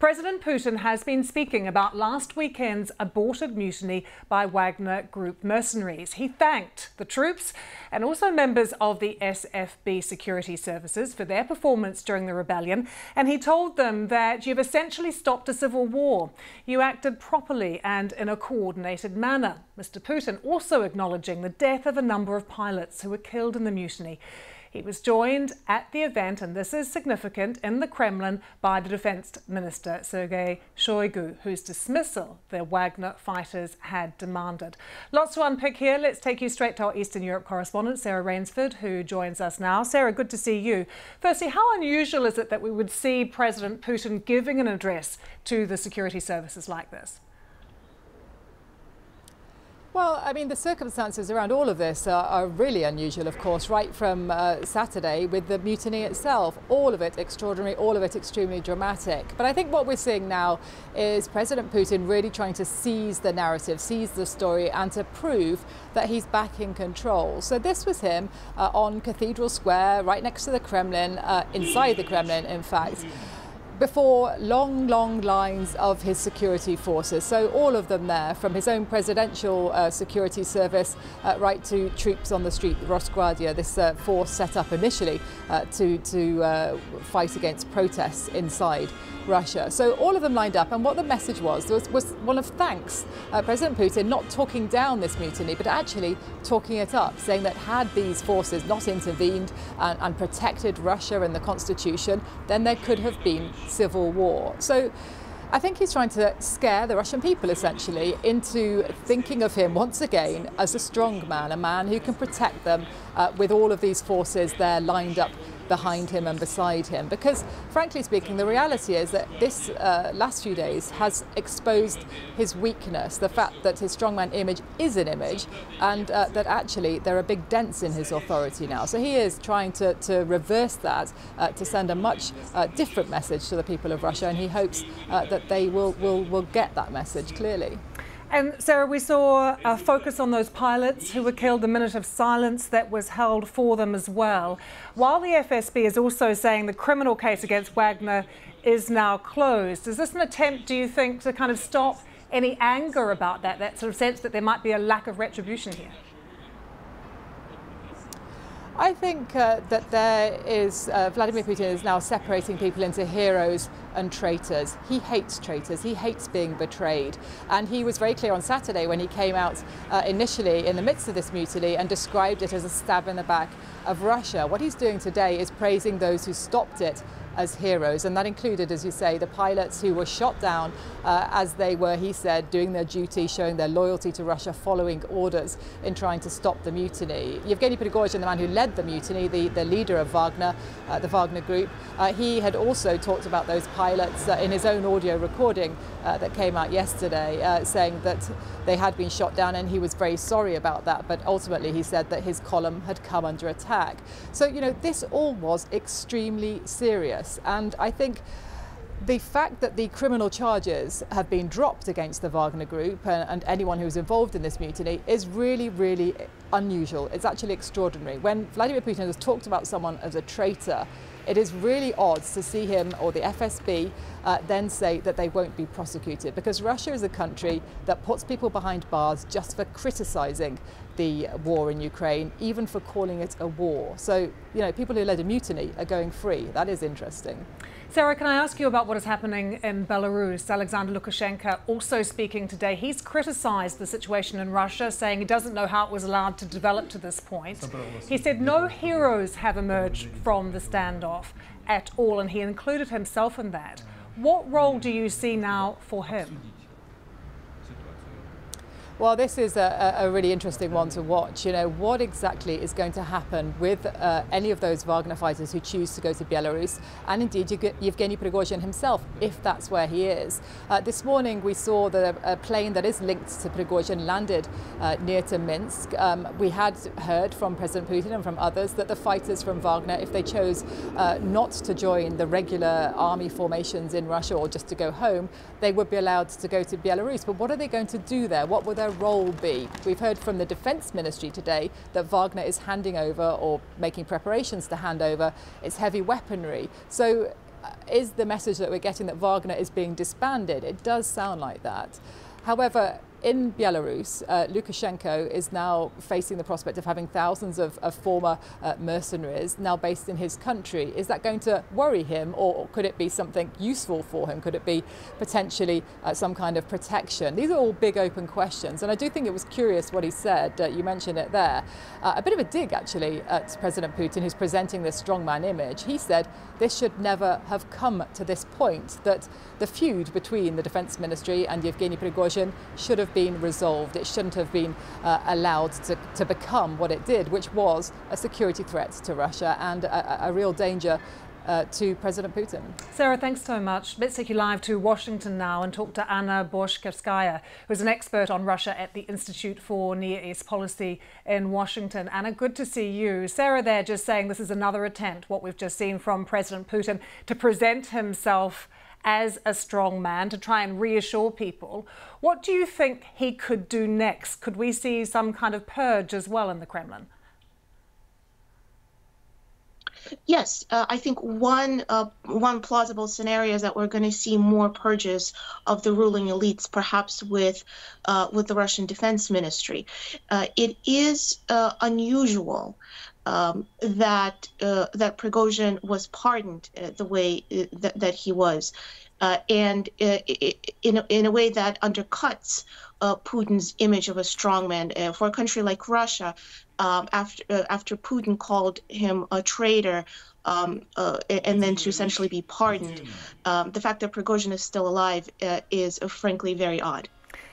President Putin has been speaking about last weekend's aborted mutiny by Wagner Group mercenaries. He thanked the troops and also members of the SFB security services for their performance during the rebellion. And he told them that you've essentially stopped a civil war. You acted properly and in a coordinated manner. Mr. Putin also acknowledging the death of a number of pilots who were killed in the mutiny. He was joined at the event, and this is significant, in the Kremlin by the Defence Minister Sergei Shoigu, whose dismissal the Wagner fighters had demanded. Lots to unpick here. Let's take you straight to our Eastern Europe correspondent, Sarah Rainsford, who joins us now. Sarah, good to see you. Firstly, how unusual is it that we would see President Putin giving an address to the security services like this? Well, I mean, the circumstances around all of this are, are really unusual, of course, right from uh, Saturday with the mutiny itself. All of it extraordinary, all of it extremely dramatic. But I think what we're seeing now is President Putin really trying to seize the narrative, seize the story, and to prove that he's back in control. So this was him uh, on Cathedral Square, right next to the Kremlin, uh, inside the Kremlin, in fact before long, long lines of his security forces. So all of them there, from his own presidential uh, security service uh, right to troops on the street, the Rosgvardia, this uh, force set up initially uh, to, to uh, fight against protests inside Russia. So all of them lined up, and what the message was was, was one of thanks. Uh, President Putin not talking down this mutiny, but actually talking it up, saying that had these forces not intervened and, and protected Russia and the constitution, then there could have been civil war. So I think he's trying to scare the Russian people essentially into thinking of him once again as a strong man, a man who can protect them uh, with all of these forces there lined up behind him and beside him. Because, frankly speaking, the reality is that this uh, last few days has exposed his weakness, the fact that his strongman image is an image, and uh, that actually there are big dents in his authority now. So he is trying to, to reverse that, uh, to send a much uh, different message to the people of Russia, and he hopes uh, that they will, will, will get that message clearly. And Sarah, we saw a focus on those pilots who were killed, the minute of silence that was held for them as well. While the FSB is also saying the criminal case against Wagner is now closed, is this an attempt, do you think, to kind of stop any anger about that, that sort of sense that there might be a lack of retribution here? I think uh, that there is, uh, Vladimir Putin is now separating people into heroes and traitors. He hates traitors, he hates being betrayed. And he was very clear on Saturday when he came out uh, initially in the midst of this mutiny and described it as a stab in the back of Russia. What he's doing today is praising those who stopped it as heroes, and that included, as you say, the pilots who were shot down uh, as they were, he said, doing their duty, showing their loyalty to Russia, following orders in trying to stop the mutiny. Yevgeny Prigozhin, the man who led the mutiny, the, the leader of Wagner, uh, the Wagner group, uh, he had also talked about those pilots uh, in his own audio recording uh, that came out yesterday, uh, saying that they had been shot down, and he was very sorry about that. But ultimately, he said that his column had come under attack. So, you know, this all was extremely serious. And I think the fact that the criminal charges have been dropped against the Wagner Group and, and, anyone who was involved in this mutiny is really, really unusual. It's actually extraordinary. When Vladimir Putin has talked about someone as a traitor, it is really odd to see him or the FSB uh, then say that they won't be prosecuted because Russia is a country that puts people behind bars just for criticizing the war in Ukraine, even for calling it a war. So, you know, people who led a mutiny are going free. That is interesting. Sarah, can I ask you about what is happening in Belarus? Alexander Lukashenko also speaking today. He's criticized the situation in Russia, saying he doesn't know how it was allowed to develop to this point. He said no heroes have emerged from the standoff at all, and he included himself in that. What role do you see now for him? Well, this is a, a, really interesting one to watch. You know, what exactly is going to happen with uh, any of those Wagner fighters who choose to go to Belarus, and indeed Yevgeny Prigozhin himself, if that's where he is. Uh, this morning, we saw that a, plane that is linked to Prigozhin landed uh, near to Minsk. Um, we had heard from President Putin and from others that the fighters from Wagner, if they chose uh, not to join the regular army formations in Russia or just to go home, they would be allowed to go to Belarus. But what are they going to do there? What will their role be? We've heard from the Defence Ministry today that Wagner is handing over or making preparations to hand over its heavy weaponry. So uh, is the message that we're getting that Wagner is being disbanded. It does sound like that. However, in Belarus, uh, Lukashenko is now facing the prospect of having thousands of, of former uh, mercenaries now based in his country. Is that going to worry him, or could it be something useful for him? Could it be potentially uh, some kind of protection? These are all big open questions, and I do think it was curious what he said. Uh, you mentioned it there. Uh, a bit of a dig, actually, at President Putin, who's presenting this strongman image. He said this should never have come to this point, that the feud between the defense ministry and Yevgeny Prigozhin should have have been resolved. It shouldn't have been uh, allowed to, to become what it did, which was a security threat to Russia and a, a real danger uh, to President Putin. Sarah, thanks so much. Let's take you live to Washington now and talk to Anna Borshchevskaya, who's an expert on Russia at the Institute for Near East Policy in Washington. Anna, good to see you. Sarah there just saying this is another attempt, what we've just seen from President Putin, to present himself as a strong man to try and reassure people. What do you think he could do next? Could we see some kind of purge as well in the Kremlin? Yes, uh, I think one uh, one plausible scenario is that we're going to see more purges of the ruling elites, perhaps with uh, with the Russian Defense Ministry. Uh, it is uh, unusual um, that uh, that Prigozhin was pardoned the way that, that he was, and in in a way that undercuts uh, Putin's image of a strongman. for a country like Russia, um, after after Putin called him a traitor. Um, and then to essentially be pardoned, um, the fact that Prigozhin is still alive is frankly very odd.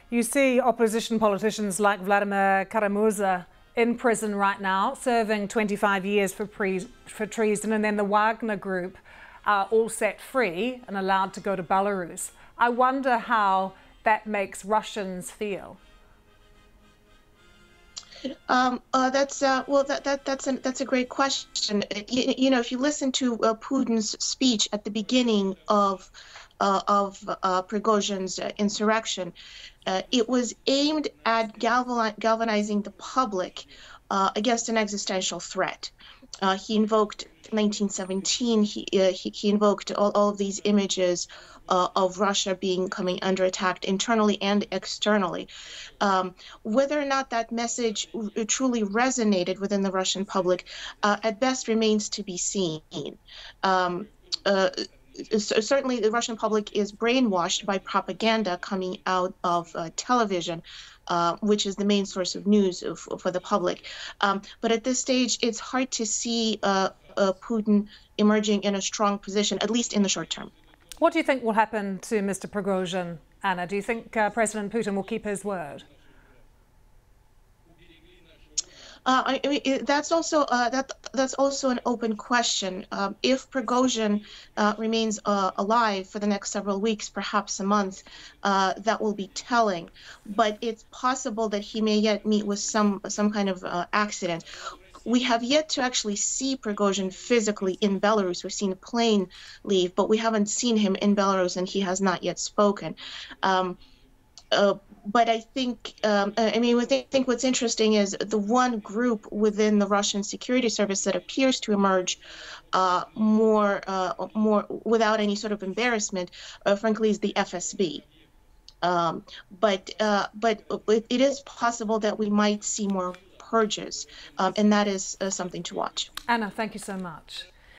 You see opposition politicians like Vladimir Kara-Murza in prison right now, serving 25 years for, pre- for treason, and then the Wagner group are all set free and allowed to go to Belarus. I wonder how that makes Russians feel. Um, uh, that's uh, well, that, that that's a that's a great question. You, you know, if you listen to uh, Putin's speech at the beginning of uh, of uh, Prigozhin's uh, insurrection, uh, it was aimed at galvanizing the public uh, against an existential threat. Uh, he invoked 1917. He, he, he invoked all, all of these images uh, of Russia being coming under attack internally and externally. Um, whether or not that message truly resonated within the Russian public, uh, at best remains to be seen. Um, uh, certainly the Russian public is brainwashed by propaganda coming out of uh, television. Uh, which is the main source of news for the public. Um, but at this stage, it's hard to see uh, uh, Putin emerging in a strong position, at least in the short term. What do you think will happen to Mr. Prigozhin, Anna? Do you think uh, President Putin will keep his word? Uh, Mean, that's also uh, that that's also an open question. Um, if Prigozhin uh, remains uh, alive for the next several weeks, perhaps a month, uh, that will be telling. But it's possible that he may yet meet with some some kind of uh, accident. We have yet to actually see Prigozhin physically in Belarus. We've seen a plane leave, but we haven't seen him in Belarus, and he has not yet spoken. Um, uh, but I think, um, I mean, I think what's interesting is the one group within the Russian security service that appears to emerge uh, more, uh, more without any sort of embarrassment, uh, frankly, is the FSB. Um, but uh, but it is possible that we might see more purges, um, and that is uh, something to watch. Anna, thank you so much.